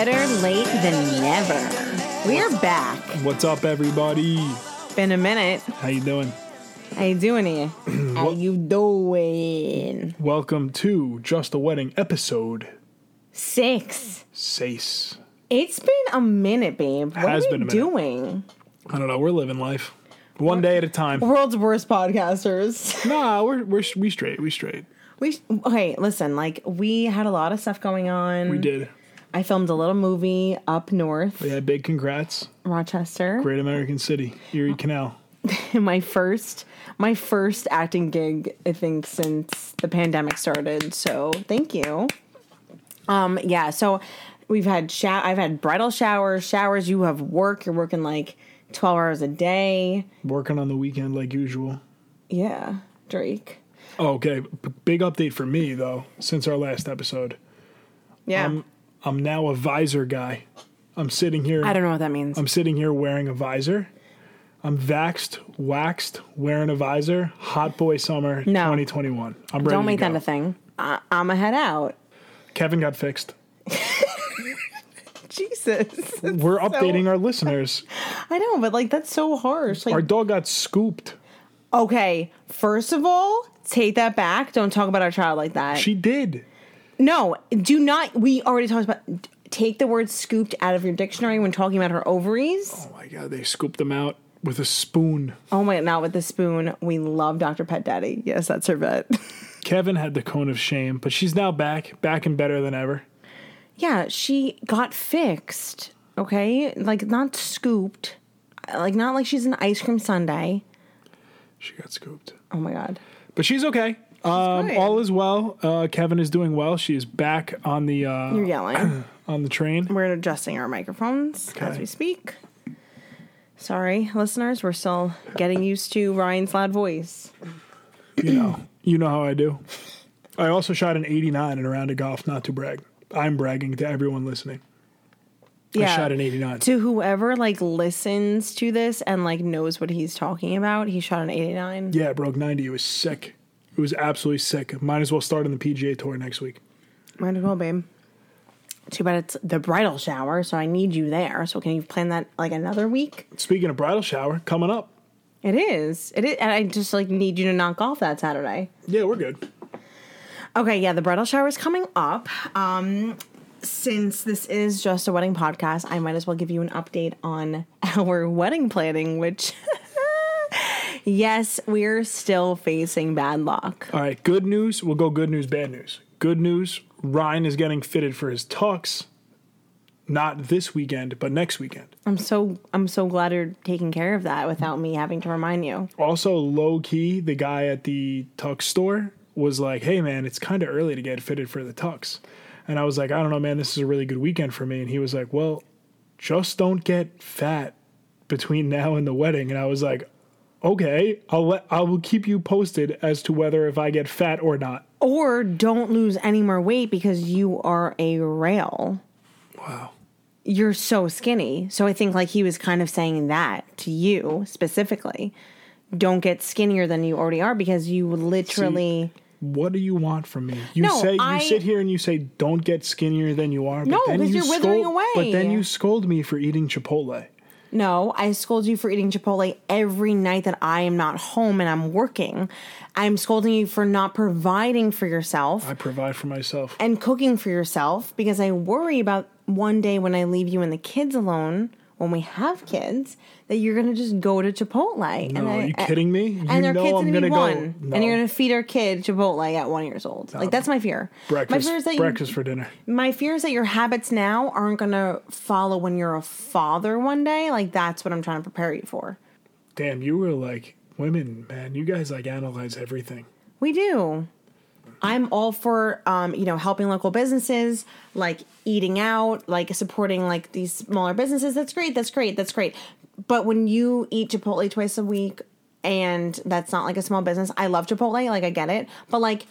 Better late than never. We are back. What's up, everybody? Been a minute. How you doing? How you doing here? How you doing? Welcome to Just a Wedding episode Six. six. It's been a minute, babe. What Has are been we a minute. doing? I don't know. We're living life one day at a time. World's worst podcasters. Nah, we're we're we straight. We straight. We okay. Listen, like we had a lot of stuff going on. We did. I filmed a little movie up north, Yeah, big congrats. Rochester. Great American City, Erie Canal. my first my first acting gig i think since the pandemic started so thank you um yeah so we've had shower i've had bridal showers showers you have work you're working like 12 hours a day Working on the weekend like usual. yeah drake Oh, okay, B- big update for me though. Since our last episode, yeah Um, I'm now a visor guy. I'm sitting here. i don't know what that means I'm sitting here wearing a visor. I'm vaxxed, waxed, wearing a visor. Hot boy summer No. 2021. I'm ready don't make that a thing I- i'm a head out Kevin got fixed. jesus We're updating our listeners. i know but like that's so harsh like Our dog got scooped. okay first of all take that back don't talk about our child like that She did. No, do not. We already talked about. Take the word "scooped" out of your dictionary when talking about her ovaries. Oh my god, they scooped them out with a spoon. Oh my! God, not with the spoon. We love Dr. Pet Daddy. Yes, that's her vet. Kevin had the cone of shame, but she's now back, back and better than ever. yeah, she got fixed. Okay, like not scooped. Like not like she's an ice cream sundae. She got scooped. Oh my god. But she's okay. Um, all is well. Uh, Kevin is doing well. She is back on the uh, You're yelling. on the train. We're adjusting our microphones as we speak. Sorry, listeners. We're still getting used to Ryan's loud voice. You know, you know how I do. I also shot an 89 in a round of golf. Not to brag. I'm bragging to everyone listening. I shot an 89. to whoever like listens to this and like knows what he's talking about, he shot an 89. Yeah, it broke 90. It was sick. It was absolutely sick. Might as well start on the PGA Tour next week. Might as well, babe. Too bad it's the bridal shower, so I need you there. So can you plan that like another week? Speaking of bridal shower, coming up. It is. It is. And I just like need you to knock off that Saturday. Yeah, we're good. Okay, yeah, the bridal shower is coming up. Um, since this is just a wedding podcast, I might as well give you an update on our wedding planning, which. Yes, we're still facing bad luck. All right, good news. We'll go good news, bad news. Good news Ryan is getting fitted for his tux. Not this weekend, but next weekend. I'm so I'm so glad you're taking care of that without me having to remind you. Also, low key, the guy at the tux store was like, "Hey, man, it's kind of early to get fitted for the tux," and I was like, "I don't know, man. This is a really good weekend for me." And he was like, "Well, just don't get fat between now and the wedding." And I was like, "Okay, I'll let I will keep you posted as to whether if I get fat or not." Or don't lose any more weight because you are a rail. Wow. You're so skinny. So I think like he was kind of saying that to you specifically. Don't get skinnier than you already are because you literally What do you want from me? You No, say you I- sit here and you say don't get skinnier than you are. But No, then 'cause you you're withering scold, away. But then you scold me for eating Chipotle. No, I scold you for eating Chipotle every night that I am not home and I'm working. I'm scolding you for not providing for yourself. I provide for myself. and cooking for yourself because I worry about one day when I leave you and the kids alone, when we have kids, that you're gonna just go to Chipotle. and No, I, are you kidding me? You and their know kid's I'm gonna, be gonna go- one, No. and you're gonna feed our kid Chipotle at one years old. Like that's my fear. Breakfast, my fear is that breakfast for dinner. You, my fear is that your habits now aren't gonna follow when you're a father one day. Like that's what I'm trying to prepare you for. Damn, you were like women, man. You guys like analyze everything. We do. I'm all for um, you know, helping local businesses, like eating out, like supporting like these smaller businesses. That's great. That's great. That's great. But when you eat Chipotle twice a week and that's not like a small business, I love Chipotle, like I get it. But like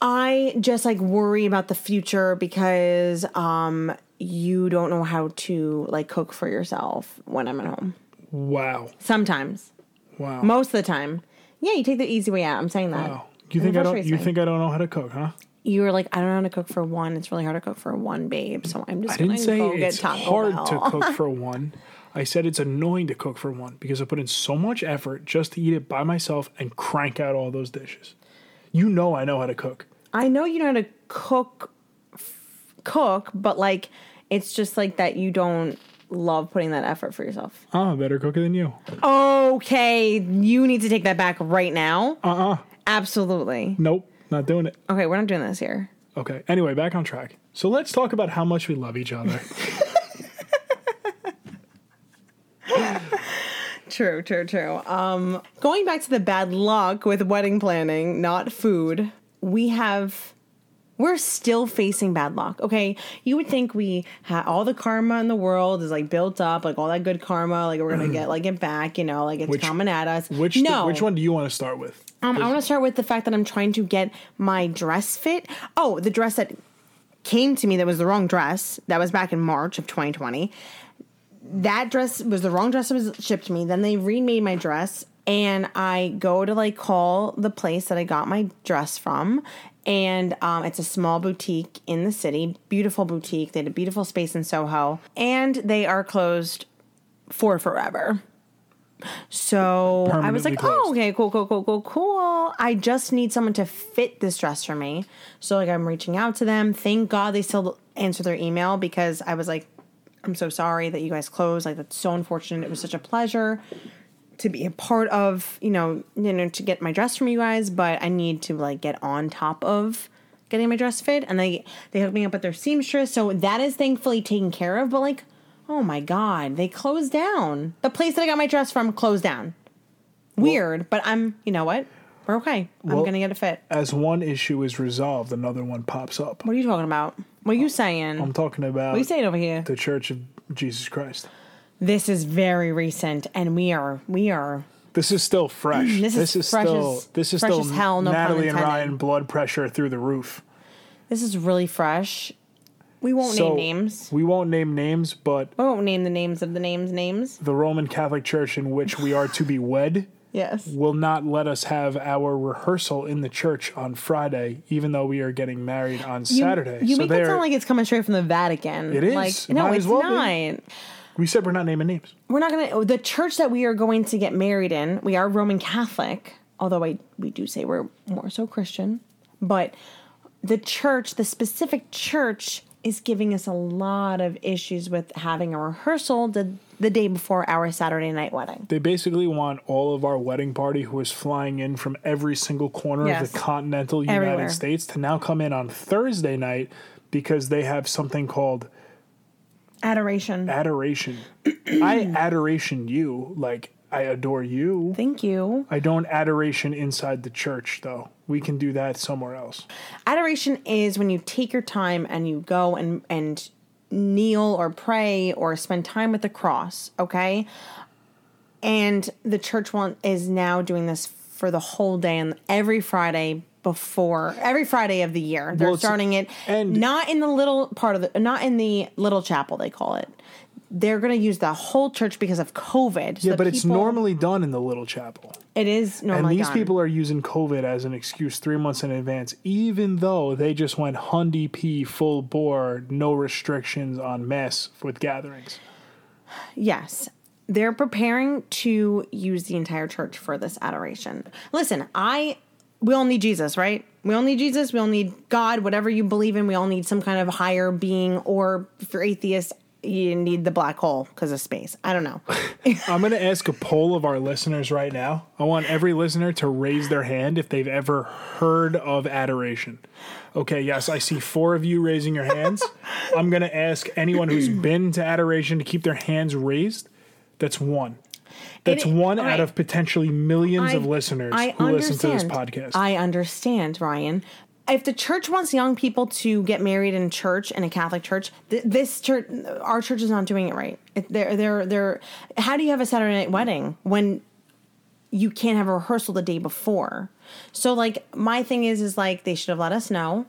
I just like worry about the future because um you don't know how to like cook for yourself when I'm at home. Wow. Sometimes. Wow. Most of the time. Yeah, you take the easy way out. I'm saying that. wow. You think I don't you think I don't know how to cook, huh? you were like, I don't know how to cook for one. It's really hard to cook for one, babe. So I'm just I gonna didn't say go it's get Taco hard Bell. to cook for one. I said it's annoying to cook for one because I put in so much effort just to eat it by myself and crank out all those dishes. You know I know how to cook. I know you know how to cook, f- cook, but like it's just like that you don't love putting that effort for yourself. I'm a better cooker than you. Okay, you need to take that back right now. Uh uh Absolutely. Nope, not doing it. Okay, we're not doing this here. Okay. Anyway, back on track. So let's talk about how much we love each other. True, true, true. Um, going back to the bad luck with wedding planning, not food, we have. We're still facing bad luck. Okay, you would think we had all the karma in the world is like built up, like all that good karma, like we're gonna get like it back, you know, like it's Which- coming at us. Which no, which one do you want to start with? Um, I want to start with the fact that I'm trying to get my dress fit. Oh, the dress that came to me that was the wrong dress. That was back in March of 2020. That dress was the wrong dress that was shipped to me. Then they remade my dress, and I go to like call the place that I got my dress from, and um, it's a small boutique in the city, beautiful boutique. They had a beautiful space in Soho, and they are closed for forever. So I was like, oh, okay, cool, cool, cool, cool, cool. I just need someone to fit this dress for me. So like I'm reaching out to them. Thank God they still answer their email because I was like, I'm so sorry that you guys closed. Like that's so unfortunate. It was such a pleasure to be a part of, you know, you know, to get my dress from you guys, but I need to like get on top of getting my dress fit. And they they hooked me up with their seamstress. So that is thankfully taken care of. But like, oh my God, they closed down. The place that I got my dress from closed down. Weird, but I'm you know what? We're okay. I'm gonna get a fit. As one issue is resolved, another one pops up. What are you talking about? What are you uh, saying? I'm talking about what are you saying over here? the Church of Jesus Christ. This is very recent, and we are we are This is still fresh. Mm, this is fresh still as- this is still hell, no Natalie and. Ryan blood pressure through the roof. this is really fresh. We won't So name names. We won't name names, but We won't name the names of the names names. the Roman Catholic Church in which we are to be wed Yes. will not let us have our rehearsal in the church on Friday, even though we are getting married on You- Saturday. You so make it sound like it's coming straight from the Vatican. It is. Like, Might no, as it's well be. We said we're not naming names. We're not gonna. Oh, the church that we are going to get married in, we are Roman Catholic. Although I we do say we're more so Christian, but the church, the specific church, is giving us a lot of issues with having a rehearsal the the day before our Saturday night wedding. They basically want all of our wedding party who is flying in from every single corner of the continental United Everywhere. States to now come in on Thursday night because they have something called Adoration. adoration. I adoration you, like I adore you. Thank you. I don't adoration inside the church though. We can do that somewhere else. Adoration is when you take your time and you go and and kneel or pray or spend time with the cross, okay? And the church one is now doing this for the whole day and every Friday before every Friday of the year. They're Well, starting it and- not in the little part of the not in the little chapel they call it. They're going to use the whole church because of COVID. So Yeah, but it's normally done in the little chapel. it is normally. And these done. people are using COVID as an excuse three months in advance, even though they just went Hundy P full bore, no restrictions on mass with gatherings. Yes. They're preparing to use the entire church for this adoration. Listen, I we all need Jesus, right? We all need Jesus, we all need God, whatever you believe in, we all need some kind of higher being or if you're atheist, you need the black hole because of space. I don't know. I'm going to ask a poll of our listeners right now. I want every listener to raise their hand if they've ever heard of adoration. Okay, yes, I see four of you raising your hands. I'm going to ask anyone who's been to adoration to keep their hands raised. That's one. That's It- one out of potentially millions of listeners I who listen to this podcast. I understand, Ryan. If the church wants young people to get married in church in a Catholic church, th- this church, our church is not doing it right. They're, they're, they're. How do you have a Saturday night wedding when you can't have a rehearsal the day before? So, like, my thing is, is like they should have let us know.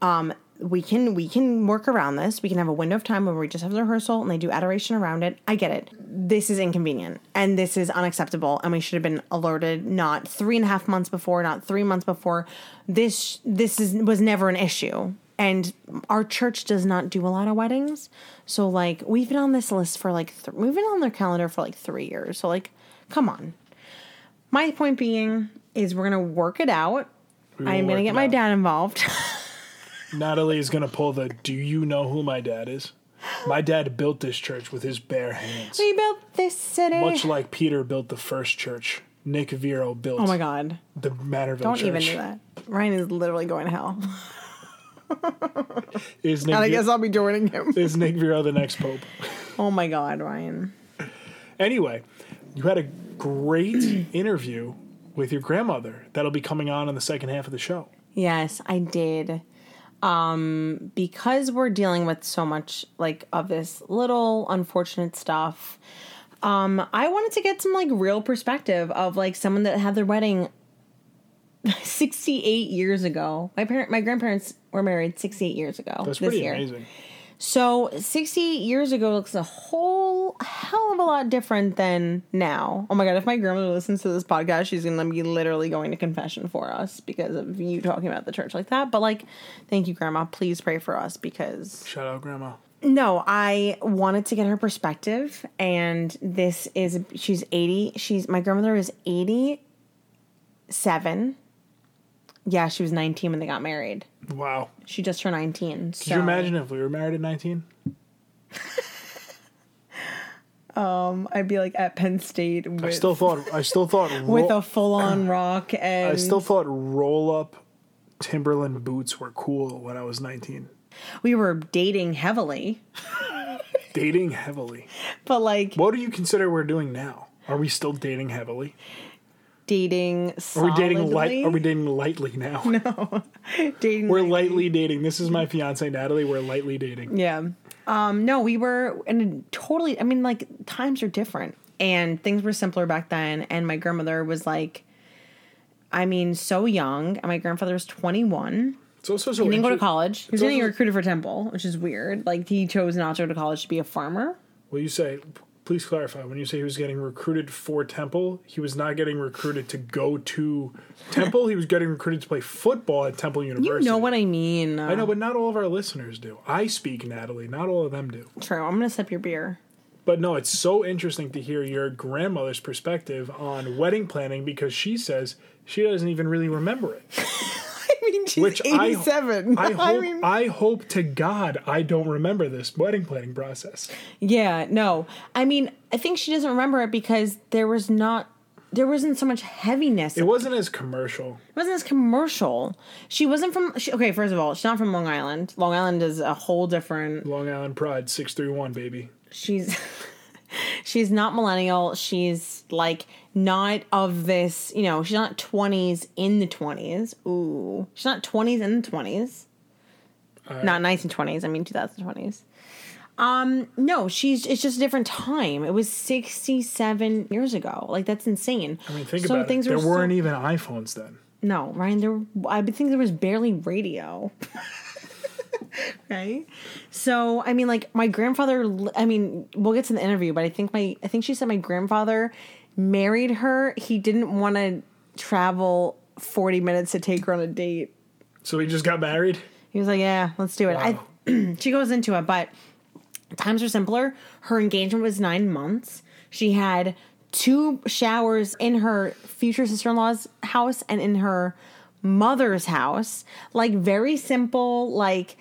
Um, we can we can work around this. We can have a window of time where we just have the rehearsal and they do adoration around it. I get it. This is inconvenient and this is unacceptable, and we should have been alerted not three and a half months before, not three months before. This this is was never an issue. And our church does not do a lot of weddings, so like we've been on this list for like th- we've been on their calendar for like three years. So like, come on. My point being is we're gonna work it out. I'm gonna get my out. dad involved. Natalie is gonna pull the. Do you know who my dad is? My dad built this church with his bare hands, we built this city. much like Peter built the first church. Nick Vero built oh my god. the Manorville Don't church. even do that. Ryan is literally going to hell. Is Nick, And I Ve- guess I'll be joining him. is Nick Vero the next pope? Oh my god, Ryan. Anyway, you had a great interview with your grandmother that'll be coming on in the second half of the show. Yes, I did. Um, because we're dealing with so much like of this little unfortunate stuff. Um, I wanted to get some like real perspective of like someone that had their wedding 68 years ago. My parent my grandparents were married 68 years ago That's pretty year. amazing. So 68 years ago looks a whole hell of a lot different than now. Oh my god, if my grandmother listens to this podcast, she's gonna be literally going to confession for us because of you talking about the church like that. But like, thank you, grandma. Please pray for us because Shout out, Grandma. no, I wanted to get her perspective, and this is she's 80. She's my grandmother is 87. Yeah, she was 19 when they got married. Wow. She just turned 19. Could you imagine if we were married at 19? um, I'd be like at Penn State with, I still thought I still thought with a full on rock and I still thought roll up Timberland boots were cool when I was 19. we were dating heavily. Dating heavily. But like What do you consider we're doing now? Are we still dating heavily? Dating Are we dating light? Are we dating lightly now? No, dating We're lightly dating. This is my fiance Natalie. We're lightly dating. Yeah. Um, no, we were in a totally I mean, like times are different and things were simpler back then and my grandmother was like I mean, so young, and my grandfather was twenty one. It's also so He didn't go to college. He was getting recruited for Temple, which is weird. Like he chose not to go to college to be a farmer. Well, you say, please clarify. When you say he was getting recruited for Temple, he was not getting recruited to go to Temple. he was getting recruited to play football at Temple University. You know what I mean? I know, but not all of our listeners do. I speak, Natalie. Not all of them do. True. I'm gonna sip your beer. But no, it's so interesting to hear your grandmother's perspective on wedding planning because she says she doesn't even really remember it. I she's Which I- 87. I hope, mean, I hope to God I don't remember this wedding planning process. yeah, no. I mean, I think she doesn't remember it because there was not, there wasn't so much heaviness. It wasn't as commercial. It wasn't as commercial. She wasn't from. She, okay, first of all, she's not from Long Island. Long Island is a whole different. Long Island Pride, 631, baby. She's she's not millennial. She's like not of this. You know, she's not twenties in the twenties. Ooh, she's not twenties in the twenties. Not nineteen twenties. I mean, two thousand twenties. Um, no, she's. It's just a different time. It was sixty-seven years ago. Like that's insane. I mean, think So about things it. There were so- weren't even iPhones then. No, Ryan, there I think there was barely radio. right? So, I mean like my grandfather I mean, we'll get to the interview, but I think my I think she said my grandfather married her. He didn't want to travel 40 minutes to take her on a date. So he just got married? He was like, "Yeah, let's do it." Wow. I she goes into it, but times are simpler. Her engagement was 9 months. She had two showers in her future sister-in-law's house and in her mother's house. Like very simple, like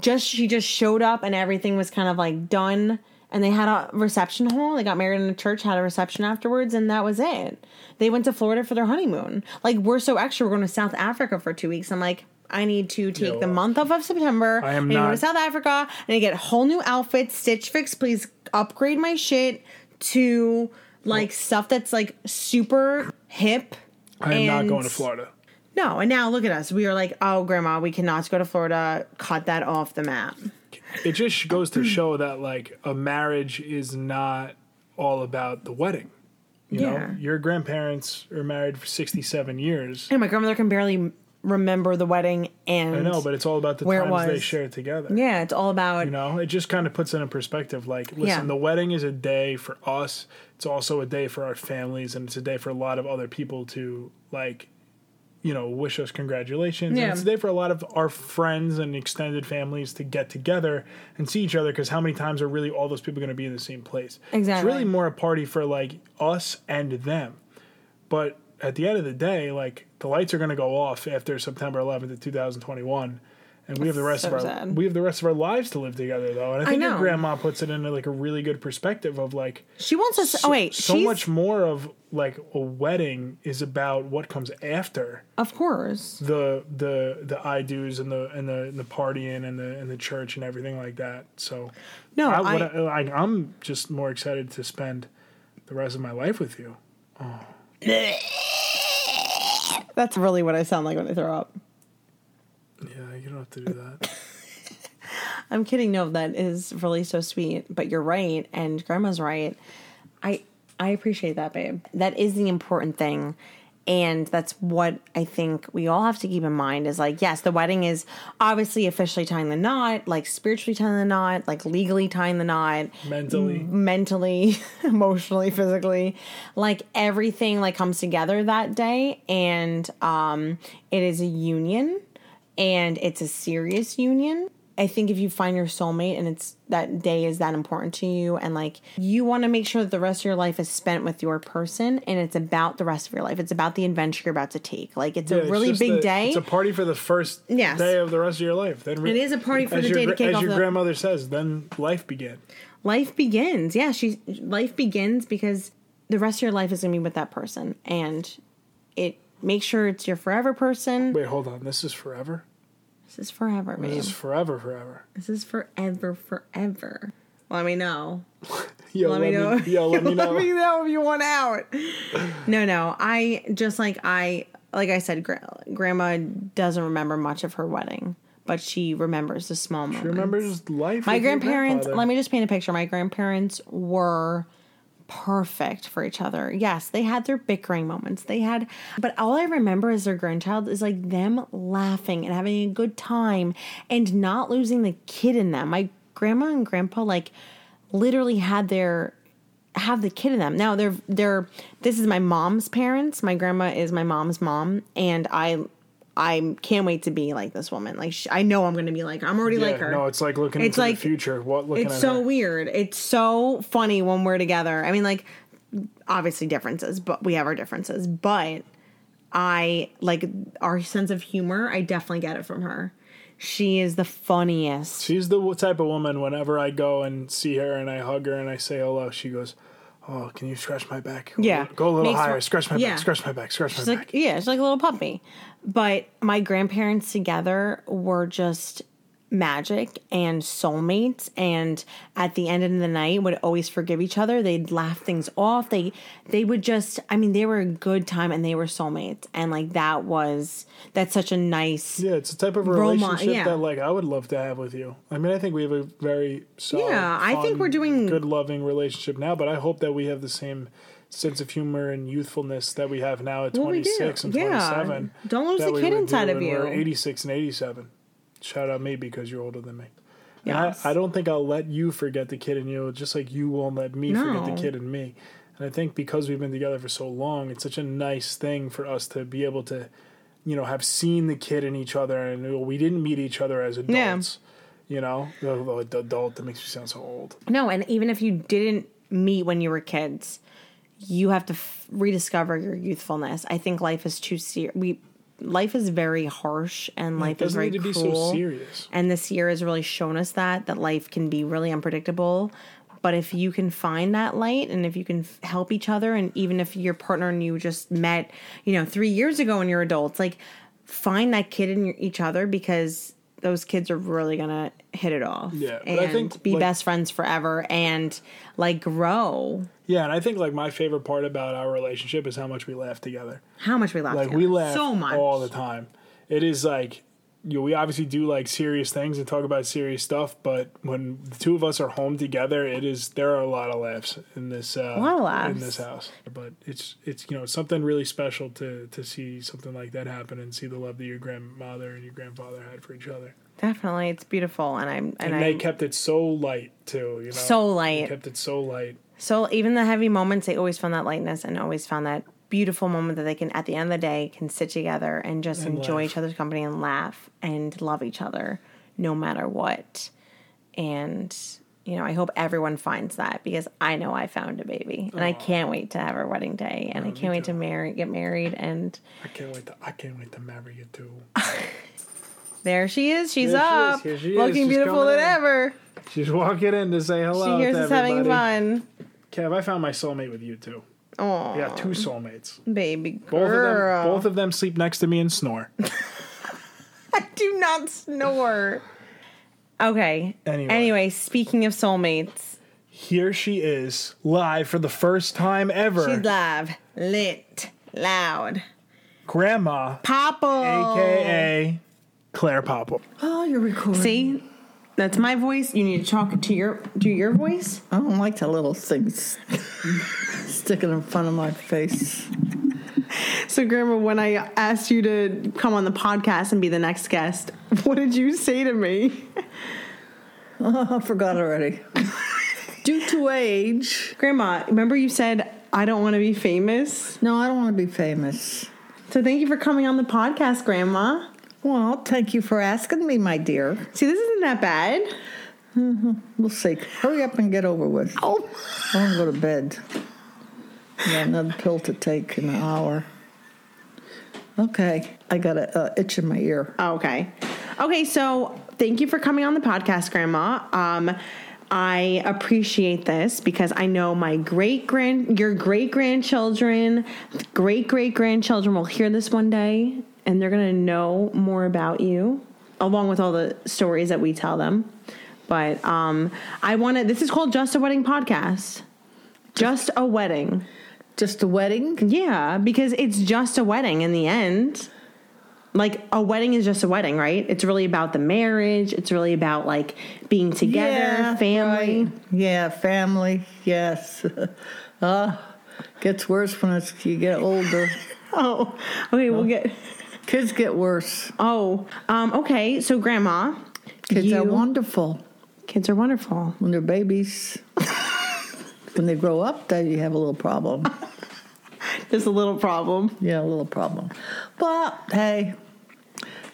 just she just showed up and everything was kind of like done and they had a reception hall. They got married in a church, had a reception afterwards, and that was it. They went to Florida for their honeymoon. Like we're so extra, we're going to South Africa for two weeks. I'm like, I need to take Yo, the month off of September. I am need to go to South Africa. and I get whole new outfits. Stitch Fix, please upgrade my shit to like stuff that's like super hip. I am not going to Florida. No, and now look at us. We are like, oh, grandma, we cannot go to Florida. Cut that off the map. It just goes to show that like a marriage is not all about the wedding. You Yeah. know, your grandparents are married for 67 years. And my grandmother can barely remember the wedding and I know, but it's all about the times they was. share together. yeah, it's all about You know, it just kind of puts it in perspective. Like, listen, Yeah. the wedding is a day for us. It's also a day for our families, and it's a day for a lot of other people to like, you know, wish us congratulations. Yeah. And it's a day for a lot of our friends and extended families to get together and see each other. Because how many times are really all those people going to be in the same place? Exactly. It's really more a party for like us and them. But at the end of the day, like the lights are going to go off after September 11th of 2021, and we have the rest so of our sad. we have the rest of our lives to live together though. And I think your grandma puts it in like a really good perspective of like she wants us. so, oh wait, so much more of like a wedding is about what comes after Of course. the the the I do's and the and the and the partying and the and the church and everything like that. So No, I, I, I, like, I'm just more excited to spend the rest of my life with you. oh. that's really what I sound like when I throw up. Yeah, you don't have to do that. I'm kidding. No, that is really so sweet. But you're right, and Grandma's right. I I appreciate that, babe. That is the important thing, and that's what I think we all have to keep in mind. Is like, yes, the wedding is obviously officially tying the knot, like spiritually tying the knot, like legally tying the knot, Mentally, mentally, emotionally, physically, like everything like comes together that day, and um, it is a union, and it's a serious union. I think if you find your soulmate and it's that day is that important to you, and like you want to make sure that the rest of your life is spent with your person, and it's about the rest of your life. It's about the adventure you're about to take. Like it's Yeah, a it's really big the- day. It's a party for the first Yes. day of the rest of your life. Then re- It is a party for the your day to kick as off your the- grandmother says. Then life began. life begins. Yeah, she life begins because the rest of your life is gonna be with that person, and it make sure it's your forever person. Wait, hold on. This is forever. This is forever. This is forever, forever. This is forever, forever. Let me know. Yo, Let me know. Yo, let me know. let me know if you want out. no, no. I just like I like I said, gra- Grandma doesn't remember much of her wedding, but she remembers the small moments. She remembers life. My grandparents, let me just paint a picture. My grandparents were perfect for each other. Yes, they had their bickering moments. They had, but all I remember as their grandchild is like them laughing and having a good time and not losing the kid in them. My grandma and grandpa like literally had their have the kid in them. Now they're they're this is my mom's parents. My grandma is my mom's mom and I I can't wait to be like this woman. Like sh I know I'm going to be like I'm already Yeah, like her. No, it's like looking It's into like- the future. What looking It's so her. weird. It's so funny when we're together. I mean, like, obviously differences, but we have our differences. But I like our sense of humor. I definitely get it from her. She is the funniest. She's the type of woman. Whenever I go and see her and I hug her and I say hello, she goes, "Oh, can you scratch my back? Yeah. go a little Makes higher. her- scratch my yeah. back. Scratch my back. Scratch She's my like, back." yeah, she's like a little puppy. But my grandparents together were just magic and soulmates and at the end of the night would always forgive each other they'd laugh things off they they would just i mean they were a good time and they were soulmates and like that was that's such a nice Yeah, it's a type of relationship yeah. that like I would love to have with you. I mean, I think we have a very solid, Yeah, I think we're doing- good, loving relationship now. But I hope that we have the same sense of humor and youthfulness that we have now at Well, 26 and Yeah. 27. Don't lose the kid inside of you. We're 86 and 87. Shout out me because you're older than me. Yes. I, I don't think I'll let you forget the kid in you, just like you won't let me forget the kid in me. And I think because we've been together for so long, it's such a nice thing for us to be able to, you know, have seen the kid in each other, and we didn't meet each other as adults. Yeah. You know, the, the adult that makes me sound so old. no and even if you didn't meet when you were kids you have to f- rediscover your youthfulness i think life is too serious we life is very harsh and life is very need to be cruel so serious. And this year has really shown us that that life can be really unpredictable. But if you can find that light and if you can f- help each other, and even if your partner and you just met, you know, three years ago and you're adults, like find that kid in your, each other because those kids are really gonna hit it off. Yeah, but and I think, be like- best friends forever and like grow. Yeah, and I think like my favorite part about our relationship is how much we laugh together. How much we laugh Like together. we laugh so much. all the time. It is like you know, we obviously do like serious things and talk about serious stuff, but when the two of us are home together, it is there are a lot of laughs in this uh, A lot of laughs. in this house. But it's it's you know it's something really special to to see something like that happen and see the love that your grandmother and your grandfather had for each other. Definitely, it's beautiful, and I'm and, And, they kept it so light too. You know, So They light. kept it so light. So even the heavy moments, they always found that lightness and always found that beautiful moment that they can, at the end of the day, can sit together and just And enjoy laugh. each other's company and laugh and love each other no matter what. And you know, I hope everyone finds that because I know I found a baby and I can't wait to have our wedding day and I can't wait to marry, get married. And I can't wait to I can't wait to marry you too. there she is. She's There she is. up, she looking She's beautiful than in. ever. She's walking in to say hello. She hears to us having everybody. fun. Kev, I found my soulmate with you too. Oh, I got two soulmates. baby Both girl. of them both of them sleep next to me and snore. I do not snore. Okay. Anyway. Anyway, speaking of soulmates, Here she is, live for the first time ever. she's live, lit, loud. Grandma, Papa. aka Claire Popple. Oh, you're recording. See? That's my voice. You need to talk to your do your voice. I don't like the little things sticking in front of my face. So grandma, when I asked you to come on the podcast and be the next guest, what did you say to me? Oh, I forgot already. Due to age, Grandma, remember you said I don't want to be famous? no, I don't want to be famous. So thank you for coming on the podcast, Grandma. Well, thank you for asking me, my dear. See, this isn't that bad. We'll see. Hurry up and get over with. Oh. I want to go to bed. Got another pill to take in an hour. Okay, I got a uh, itch in my ear. Okay. Okay, so thank you for coming on the podcast, Grandma. Um, I appreciate this because I know my great grand, your great grandchildren, great great grandchildren will hear this one day and they're gonna know more about you, along with all the stories that we tell them. But um, I want to. This is called Just a Wedding Podcast. Just a wedding. Just a wedding? Yeah, because it's just a wedding in the end. Like a wedding is just a wedding, right? It's really about the marriage. It's really about like being together, yeah, family. right. Yeah, family. Yes. uh, gets worse when it's, you get older. Oh, okay. We'll get. Kids get worse. Oh, um, okay. So, Grandma, Kids are wonderful Kids are wonderful. when they're babies. when they grow up, then you have a little problem. There's a little problem. Yeah, a little problem. But hey,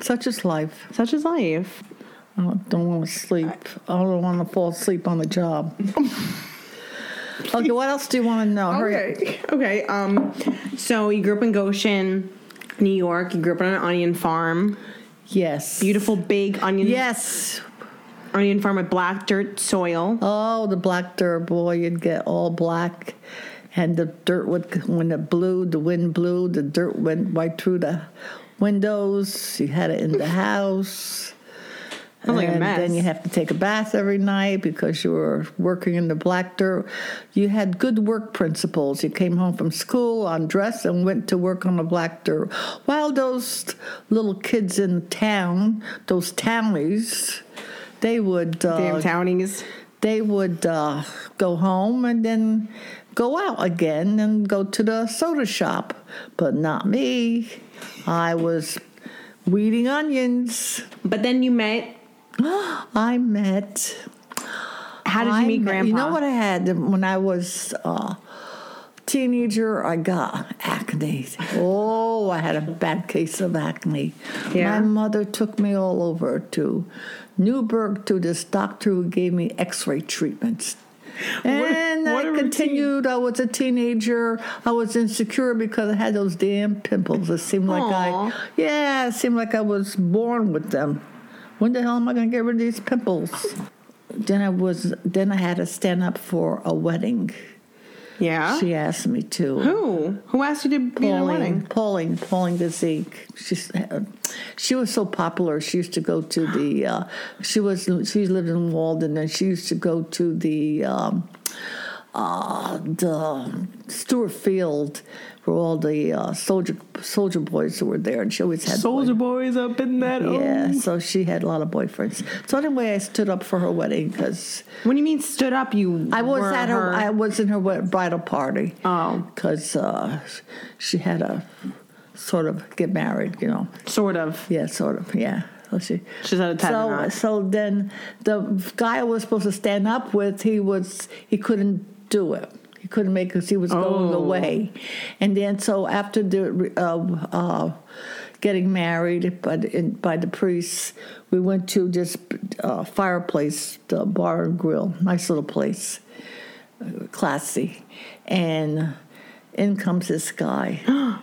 such is life. Such is life. I don't, don't want to sleep. I don't want to fall asleep on the job. okay, what else do you want to know? Hurry up. Okay. Okay. Um. So you grew up in Goshen, New York. You grew up on an onion farm. Yes. Beautiful big onion. Yes. Onion farm with black dirt soil. Oh, the black dirt, boy, you'd get all black. And the dirt would, when it blew, the wind blew, the dirt went right through the windows. You had it in the house. Sounds like a and mess. then you have to take a bath every night because you were working in the black dirt. You had good work principles. You came home from school, undressed, and went to work on the black dirt. While those little kids in town, those townies, they would uh, Damn townies. they would uh, go home and then go out again and go to the soda shop. But not me. I was weeding onions. But then you met. I met. How did I you meet met- Grandpa? You know what I had when I was a teenager? I got acne. Oh, I had a bad case of acne. Yeah? My mother took me all over to Newburgh to this doctor who gave me X-ray treatments. And what a I routine. continued. I was a teenager. I was insecure because I had those damn pimples. It seemed like. I, yeah, it seemed like I was born with them. When the hell am I going to get rid of these pimples? Then I was. Then I had to stand up for a wedding. yeah. She asked me to. Who? Who asked you to be in a Pauline, wedding? Pauline, Pauline Gazik. She's, she was so popular. She used to go to the. Uh, she was. She lived in Walden, and she used to go to the. Um, uh, the Stewart Field, where all the uh, soldier soldier boys who were there, and she always had Soldier boys up in that. Yeah, oh. so she had a lot of boyfriends. So anyway, I stood up for her wedding because When you mean stood up, you I was at her, I was in her bridal party. Oh. because uh, she had a sort of get married, you know. sort of. Yeah, sort of. Yeah. So she. She's at a time So so then the guy I was supposed to stand up with, he was he couldn't do it. He couldn't make because he was going Oh. away, and then so after the uh, uh, getting married by the, in, by the priests, we went to this uh, fireplace, the bar and grill, nice little place, uh, classy, and in comes this guy.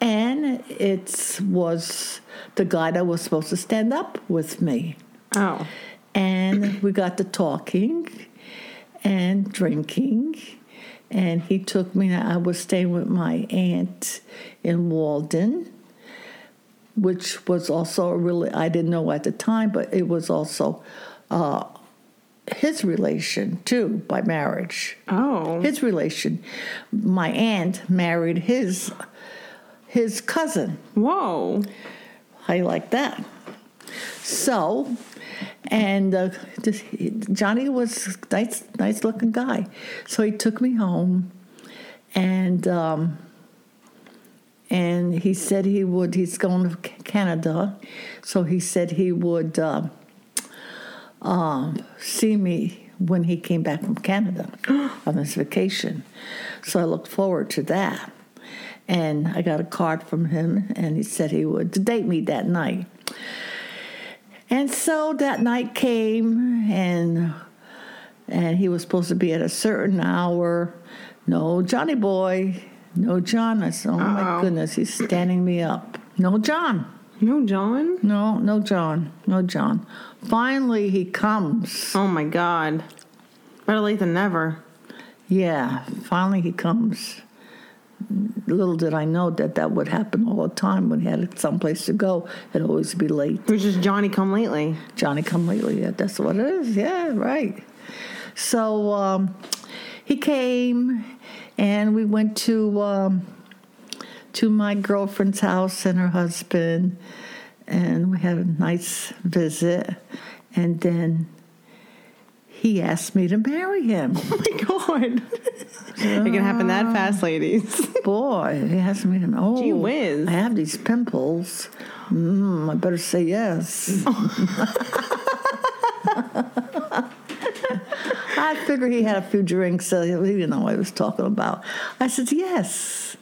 And it was the guy that was supposed to stand up with me. Oh. And we got to talking and drinking. And he took me, I was staying with my aunt in Walden, which was also a really, I didn't know at the time, but it was also uh, his relation too by marriage Oh. his relation. My aunt married his his cousin. Whoa. How you like that? So, and uh, this, Johnny was a nice, nice looking guy. So he took me home, and um, and he said he would. He's going to Canada, so he said he would uh, um, see me when he came back from Canada on his vacation. So I looked forward to that. And I got a card from him, and he said he would date me that night. And so that night came, and and he was supposed to be at a certain hour. No, Johnny boy, no John. I said, oh my Uh-oh. goodness, he's standing me up. No John. No, John. No, no John. No John. Finally, he comes. Oh my God. Better late than never. Yeah, finally he comes. Little did I know that that would happen all the time when he had someplace to go. It'd always be late. It was just Johnny come lately. Johnny come lately. Yeah, that's what it is. Yeah, right. So um, he came, and we went to um, to my girlfriend's house and her husband, and we had a nice visit. And then he asked me to marry him. Oh my God. it can happen that fast, ladies. Boy, he asked me to. Oh, Gee whiz. I have these pimples. Mm, I better say yes. I figured he had a few drinks, so he didn't know what he was talking about. I said yes.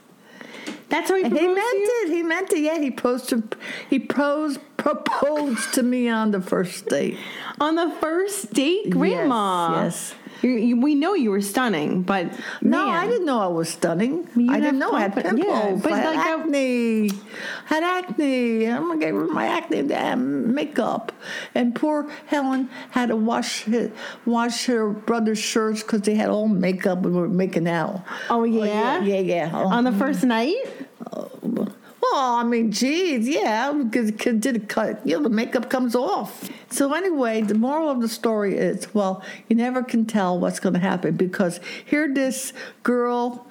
That's how he he meant it. He meant it. Yeah, he posed. to, he pros, proposed to me on the first date. On the first date, Grandma. Yes. You, you, we know you were stunning, but No, man, I didn't know I was stunning. I didn't know I had pimples. Yeah, but I had like I- acne. had acne. I'm gonna get rid of my acne damn makeup. And poor Helen had to wash her, wash her brother's shirts because they had all makeup and were making out. Oh, oh yeah? yeah, yeah. Oh. on the first night. Uh, Well, I mean, geez, yeah, because did it cut? You know, the makeup comes off. So anyway, the moral of the story is, well, you never can tell what's going to happen because here, this girl,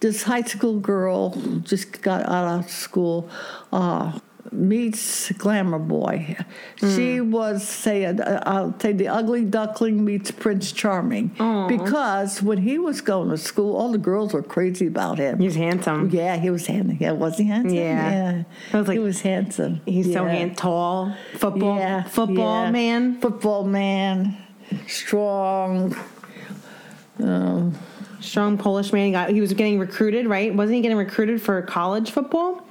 this high school girl, just got out of school. Uh, meets glamour boy. She was say uh, I'll say the ugly duckling meets Prince Charming because when he was going to school, all the girls were crazy about him. He's handsome. Yeah, he was handsome. Yeah, was he handsome? Yeah. I was like, he was handsome. He's so Yeah. hand tall. Football. Yeah, Football yeah. man. Football man, strong. Strong Polish man. He got. He was getting recruited, right? Wasn't he getting recruited for college football?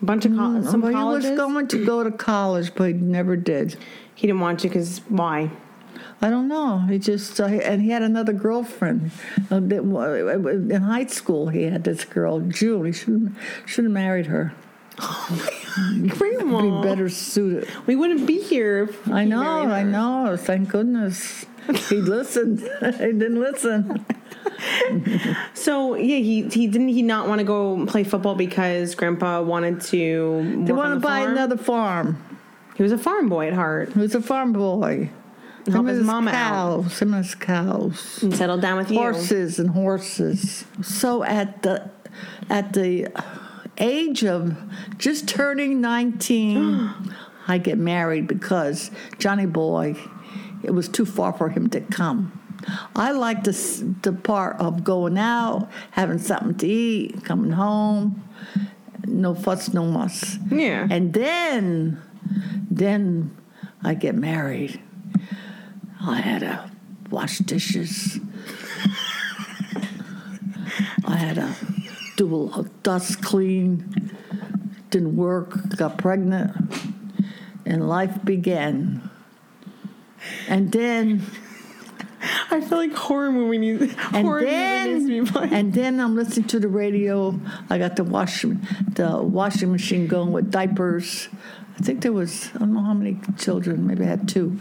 A bunch of col- some well, colleges. he was going to go to college, but he never did. He didn't want to because why? I don't know. He just uh, and he had another girlfriend uh, in high school. He had this girl, June. He should should have married her. Be Grandma, better suited. we wouldn't be here. if I know. I know. Thank goodness he listened. he didn't listen. So yeah, he he didn't he not want to go play football because Grandpa wanted to. They want to the buy farm? another farm. He was a farm boy at heart. He was a farm boy. help his his mama out. cows, him and his cows, And settle down with you. horses and horses. So at the at the age of just turning 19, I get married because Johnny Boy, it was too far for him to come. I like the, the part of going out, having something to eat, coming home, no fuss, no muss. Yeah. And then, then I get married. I had to wash dishes. I had to do a dust clean. Didn't work. Got pregnant, and life began. And then, I feel like horror movie needs and horror then, needs to be playing. and then I'm listening to the radio. I got the wash, the washing machine going with diapers. I think there was I don't know how many children. Maybe I had two.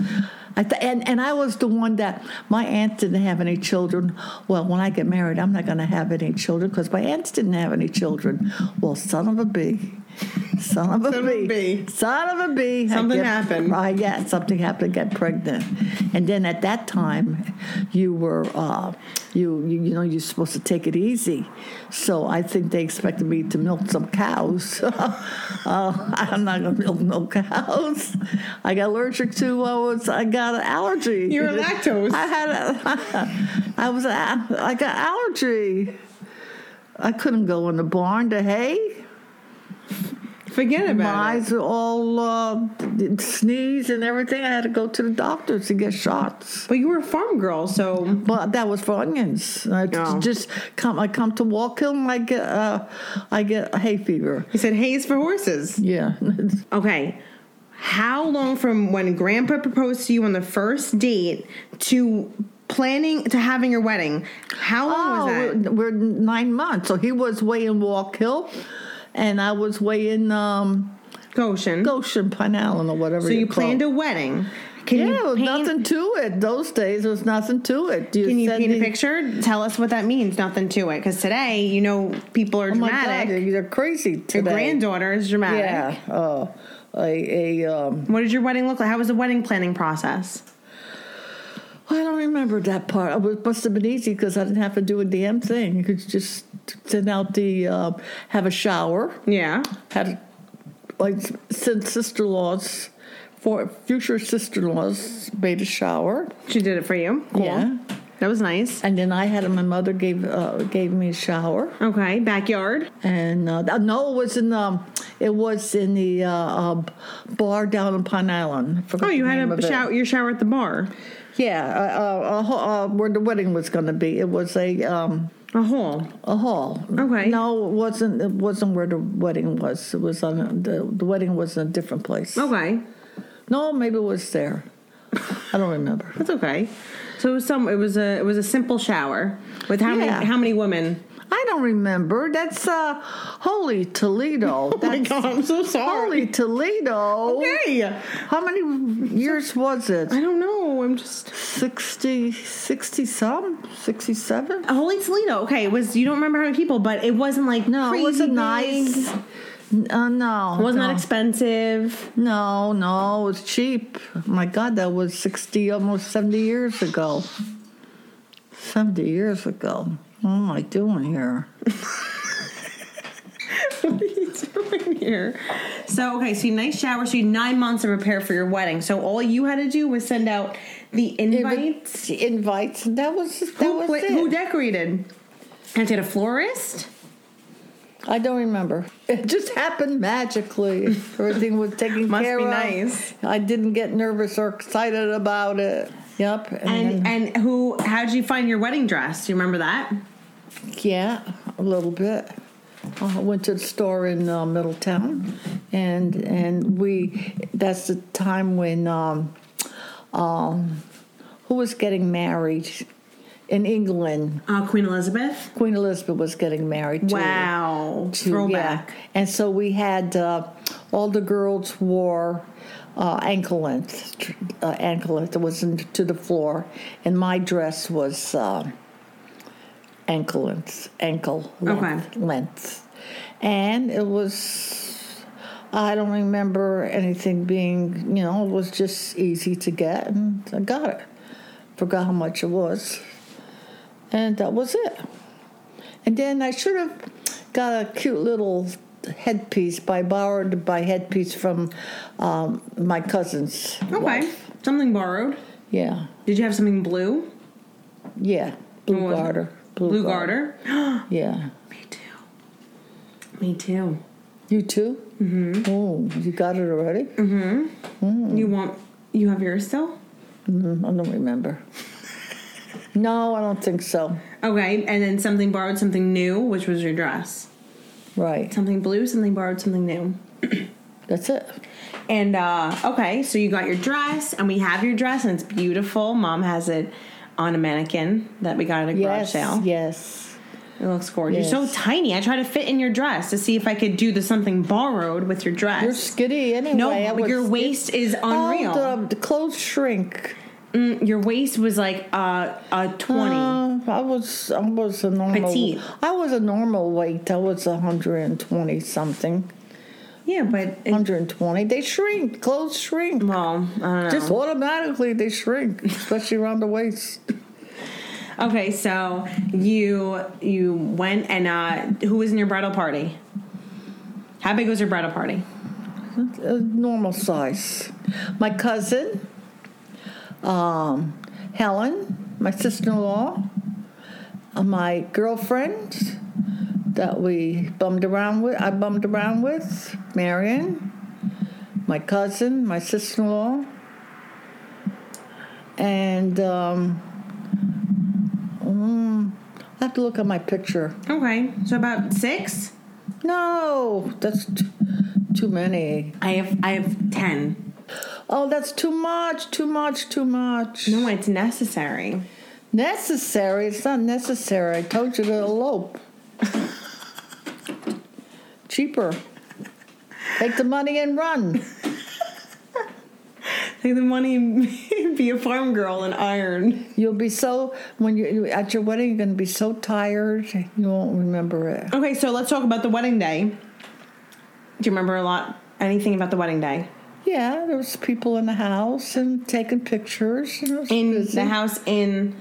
I th- and and I was the one that my aunt didn't have any children. Well, when I get married, I'm not going to have any children because my aunts didn't have any children. Well, son of a bee. Son of a Son bee. bee. Son of a bee. I Something get- happened. Right, yeah, something happened. Get pregnant, and then at that time, you were, uh, you, you you know, you're supposed to take it easy. So I think they expected me to milk some cows. uh, I'm not gonna milk no cows. I got allergic to. Uh, was I got an allergy? You were lactose. I had a. I was. a- I got allergy. I couldn't go in the barn to hay. Forget about My it. eyes are all uh, sneeze and everything. I had to go to the doctor to get shots. But you were a farm girl, so But that was for onions. I Oh. just come. I come to Wallkill and I get. Uh, I get hay fever. he said hay's for horses. Yeah. Okay. How long from when grandpa proposed to you on the first date to planning to having your wedding? How long was that? Oh, we're, we're nine months. So he was way in Wallkill, and I was way in um, Goshen. Goshen, Pine Island, or whatever. so you call planned it. a wedding. Can Yeah, you there was paint, nothing to it. Those days, there was nothing to it. Can you send paint a picture? Tell us what that means. Nothing to it. Because today, you know, people are Oh my God, dramatic. you're crazy Your today. granddaughter is dramatic. Yeah. Uh, a, a um, What did your wedding look like? How was the wedding planning process? I don't remember that part. It must have been easy because I didn't have to do a damn thing. You could just send out the, uh, have a shower, Yeah. had like send sister-in-laws, for future sister-in-laws made a shower. She did it for you. Cool. Yeah. That was nice. And then I had my mother gave uh, gave me a shower, Okay. Backyard. and uh, no, it was in the it was in the uh, uh, bar down in Pine Island. Oh, you had a shower, your shower at the bar. Yeah, uh, uh, uh, uh, where the wedding was going to be. It was a um, A hall. a hall. Okay. No, it wasn't. It wasn't where the wedding was. It was on the the wedding was in a different place. Okay. No, maybe it was there. I don't remember. That's okay. So it was some. It was a. It was a simple shower with how Yeah. many? How many women? I don't remember. That's uh, Holy Toledo. Oh my That's god! I'm so sorry. Holy Toledo. Okay. How many years was it? I don't know. I'm just 60, 60 some? 67? Holy Toledo. Okay, it was. You don't remember how many people, but it wasn't like No, crazy it wasn't big. nice. Uh, no. It wasn't no. that expensive. No, no, it was cheap. My God, that was 60, almost 70 years ago. 70 years ago. What am I doing here? what are you doing here? So okay, so you nice shower. So you had nine months to prepare for your wedding. So all you had to do was send out the invites. Invites. That was that Who, was it. who decorated? And did a florist? I don't remember. It just happened magically. Everything was taken Must care be of. nice. I didn't get nervous or excited about it. Yep. And then- and who? How did you find your wedding dress? Do you remember that? Yeah, a little bit. I went to the store in uh, Middletown, and and we. That's the time when um, um, who was getting married in England. Uh, Queen Elizabeth. Queen Elizabeth was getting married. To, Wow, to- throwback. yeah. And so we had uh, all the girls wore uh, ankle length, uh, ankle length. Was in, to the floor, and my dress was uh, ankle length, ankle length, Okay. length, and it was I don't remember anything being, you know, it was just easy to get, and I got it. Forgot how much it was, and that was it. And then I should have got a cute little headpiece. by borrowed my headpiece from um, my cousin's. Okay. wife. Something borrowed. Yeah, Did you have something blue? yeah, blue What was it? garter. Blue, garter. Yeah. Me too. Me too. You too? Mm-hmm. Oh, you got it already? Mm. You want? You have yours still? Mm, I don't remember. no, I don't think so. Okay, and then something borrowed, something new, which was your dress. Right. Something blue, something borrowed, something new. That's it. And uh, okay, so you got your dress, and we have your dress, and it's beautiful. Mom has it on a mannequin that we got at a garage Yes. sale. Yes. It looks gorgeous. You're so tiny. I tried to fit in your dress to see if I could do the something borrowed with your dress. You're skinny anyway. no, your waist is unreal. Oh, the, the clothes shrink. Mm, your waist was like uh, a twenty. Uh, I was I was a normal. Petite. I was a normal weight. I was 120 something. yeah, but it, 120. They shrink. Clothes shrink. well, I don't know. Just automatically they shrink, especially around the waist. Okay, so you you went and uh, who was in your bridal party? How big was your bridal party? a normal size. My cousin, um, Helen, my sister-in-law, uh, my girlfriend that we bummed around with. I bummed around with Marion, my cousin, my sister-in-law, and um, mm, I have to look at my picture. Okay, so about six. No, that's t- too many. I have I have ten. Oh, that's too much, too much, too much. No, it's necessary. Necessary? It's not necessary. I told you to elope. Cheaper. Take the money and run. Take the money and be a farm girl and iron. You'll be so when you at your wedding. You're going to be so tired. You won't remember it. Okay, so let's talk about the wedding day. Do you remember a lot anything about the wedding day? Yeah, there was people in the house and taking pictures. And In busy. the house in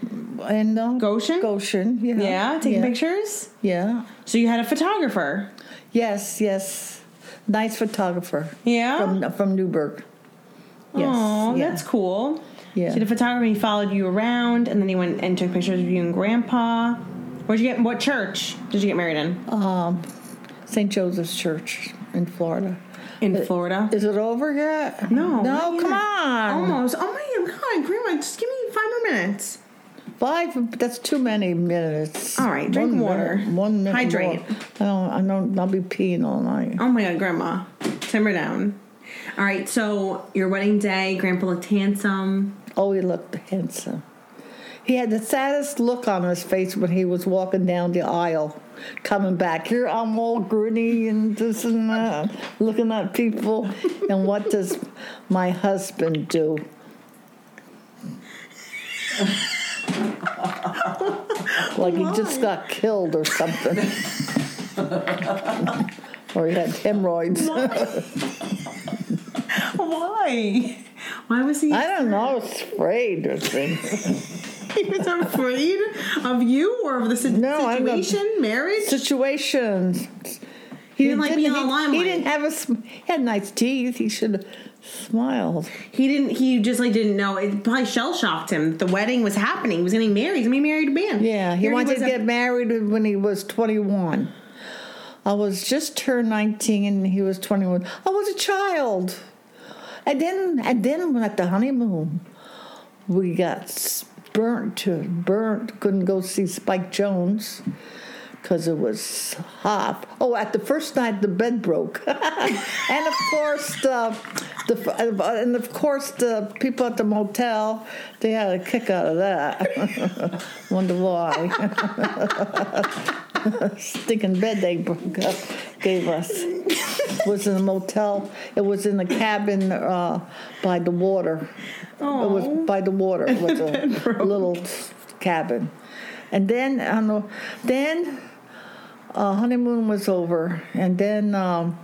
in uh, Goshen? Goshen, yeah, yeah, taking yeah. pictures. Yeah. So you had a photographer. Yes, yes. Nice photographer. Yeah? From from Newburgh. Yes. Oh, yeah. that's cool. Yeah. So the photographer he followed you around, and then he went and took pictures of you and Grandpa. Where'd you get? What church did you get married in? um, St. Joseph's Church in Florida. In uh, Florida. Is it over yet? No, No, come on. Almost. Oh my god, Grandma, just give me five more minutes. Five. That's too many minutes. All right, drink One water. minute, one minute. Hydrate. more. I don't. I don't. I'll be peeing all night. Oh my god, Grandma, simmer down. All right, so your wedding day, Grandpa looked handsome. Oh, he looked handsome. He had the saddest look on his face when he was walking down the aisle, coming back. Here I'm all gritty and this and that, looking at people. And what does my husband do? like he just got killed or something. or he had hemorrhoids. Why? Why was he? I don't know, afraid or something. he was afraid of you or of the si- No, situation, marriage. Situations. He didn't like being he, on the limelight. He didn't have a. sm- He had nice teeth. He should have smiled. He didn't. He just like didn't know. It probably shell shocked him. The wedding was happening. He was getting married. He's gonna be married to man. Yeah, he Here wanted was to a- get married when he was 21. I was just turned 19 and he was 21. I was a child. And then, and then at the honeymoon, we got burnt to burnt. Couldn't go see Spike Jones because it was hot. Oh, at the first night, the bed broke, and of course the, the and of course the people at the motel they had a kick out of that. Wonder why? Stinking bed they broke up, gave us it was in a motel. It was in a cabin uh, by the water. It was by the water. It was a little cabin. And then, I don't know, then uh, honeymoon was over, and then um,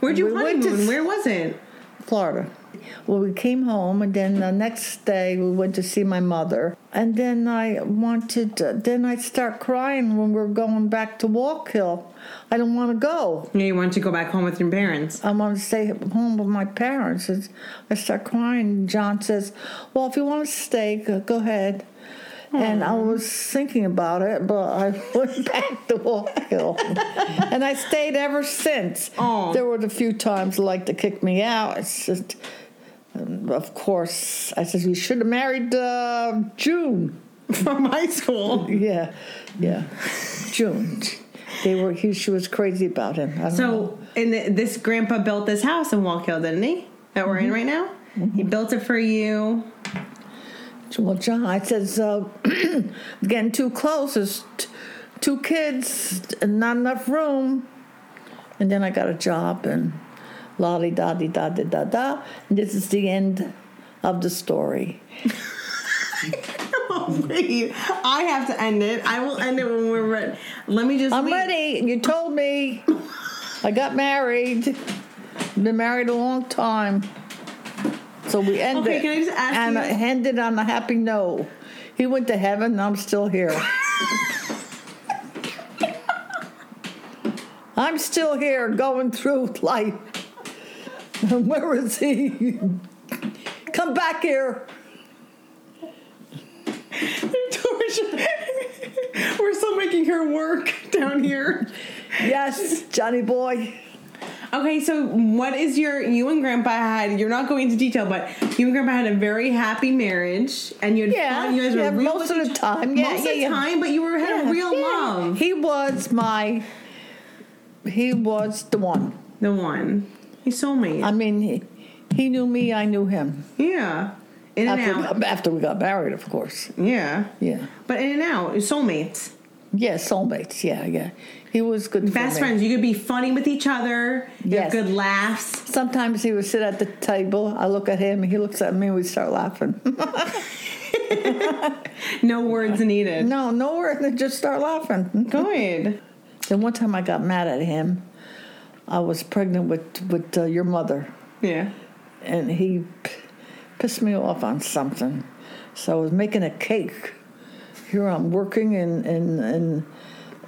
Where'd you We went to honeymoon? Where was it? Florida. Well, we came home, and then the next day we went to see my mother. And then I wanted, to, then I'd start crying when we are going back to Wallkill. I don't want to go. Yeah, you want to go back home with your parents. I want to stay home with my parents. And I start crying. John says, "Well, if you want to stay, go, go ahead." And I hmm. was thinking about it, but I went back to Walk Hill, and I stayed ever since. Aw. There were a few times like to kick me out. It's just, um, of course, I said you should have married uh, June. From high school. Yeah, yeah, June. They were. He, she was crazy about him. Don't know. So, and th- this grandpa built this house in Wallkill, didn't he? That we're in mm-hmm. right now. Mm-hmm. He built it for you. Well, John, I says, uh, getting too close. There's t- two kids and not enough room. And then I got a job and la di da di da di da da. And this is the end of the story. Wait, I have to end it. I will end it when we're ready. Let me just. I'm leave- ready. You told me. I got married. Been married a long time. So we ended. Okay, can I just ask and you- ended on a happy no. He went to heaven. and I'm still here. I'm still here going through life. Where is he? Come back here. We're still making her work down here. Yes, Johnny boy. Okay, so what is your you and Grandpa had? You're not going into detail, but you and Grandpa had a very happy marriage, and you had Yeah, fun. You guys yeah, were real most of the time. Yeah, most yeah, of the yeah. time, but you were had a real love. He was my. He was the one. The one, he's me. I mean, he, he knew me. I knew him. yeah, in and After, out. after we got married, of course. Yeah, Yeah. but in and out, soulmates, Yeah, soulmates. Yeah, yeah. He was good. best friends. You could be funny with each other. You have good laughs. Sometimes he would sit at the table. I look at him. He looks at me. and We start laughing. No words needed. no, no word. They just start laughing. Good. Then one time I got mad at him. I was pregnant with with uh, your mother. Yeah. and he p- pissed me off on something. So I was making a cake. Here I'm working, and and and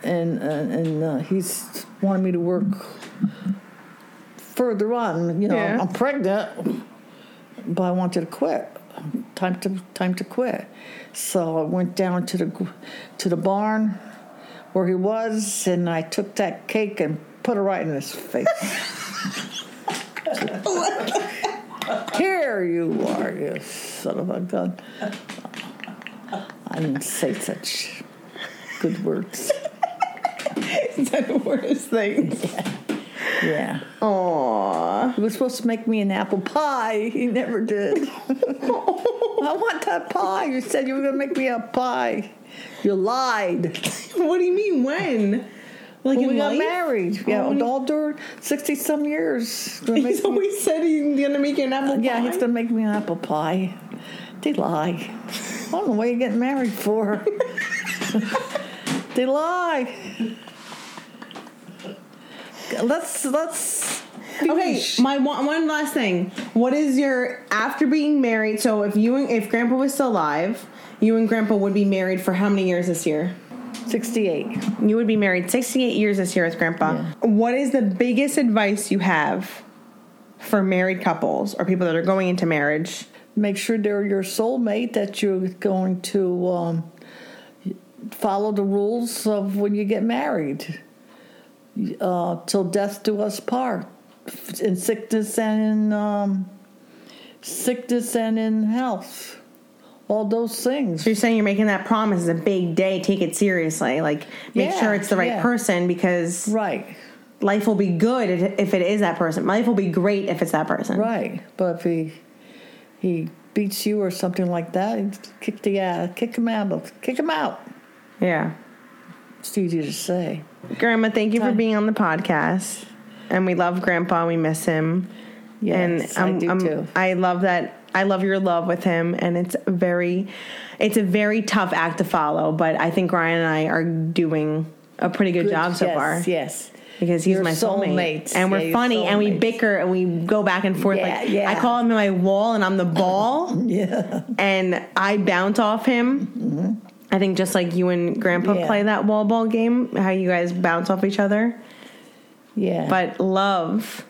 and and, and uh, he's wanted me to work further on. You know, Yeah. I'm pregnant, but I wanted to quit. Time to time to quit. So I went down to the to the barn where he was, and I took that cake and put it right in his face. Here you are, you son of a gun. I didn't say such good words. Is that the worst thing? Yeah. Aww. He was supposed to make me an apple pie. He never did. I want that pie. You said you were going to make me a pie. You lied. What do you mean? When? Like When in we got married. Oh, yeah, Oh, all during 60 some years. He's me- always said he's gonna make you an apple Yeah, pie. Yeah, he's gonna make me an apple pie. They lie. I don't know what you're getting married for. They lie. Let's let's. Okay, my one, one last thing. What is your after being married? So if you and if Grandpa was still alive, you and Grandpa would be married for how many years this year? Sixty-eight. You would be married 68 years this year with Grandpa. What is the biggest advice you have for married couples or people that are going into marriage? Make sure they're your soulmate. That you're going to um, follow the rules of when you get married. Uh, till death do us part, in sickness and in um, sickness and in health. All those things. So you're saying you're making that promise is a big day. Take it seriously. Like make Yeah, sure it's the right yeah. person because Right, life will be good if it is that person. Life will be great if it's that person. right. But if he he beats you or something like that, kick the uh, kick him out. Kick him out. Yeah. It's easy to say. Grandma, thank you for being on the podcast. And we love Grandpa. We miss him. Yes, and I um, do um, too. I love that. I love your love with him, and it's very, it's a very tough act to follow. But I think Ryan and I are doing a pretty good, job so yes, far. Yes. because he's my soulmate, soulmates. and we're Yeah, funny and we bicker and we go back and forth. Yeah, like yeah. I call him my wall, and I'm the ball, Yeah. and I bounce off him. I think just like you and Grandpa Yeah. play that wall ball game, how you guys bounce off each other. Yeah. But love,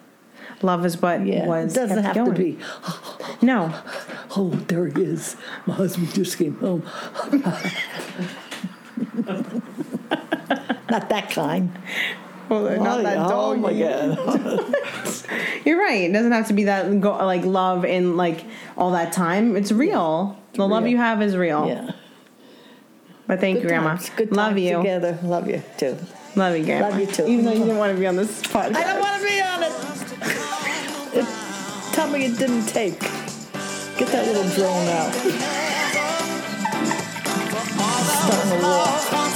love is what yeah. was it doesn't have going. to be, No, oh, there he is. My husband just came home. Not that kind. well, not oh, that oh, my God. You're right. It doesn't have to be that go, like love in like all that time. It's real. The love you have is real. Yeah. But thank you, Good Grandma. times. Good love you. together. Love you too. Love you, Grandma. Love you too. Even though you didn't want to be on this podcast. I don't want to be on it. it. Tell me it didn't take. Get that little drone out. Starting to roar.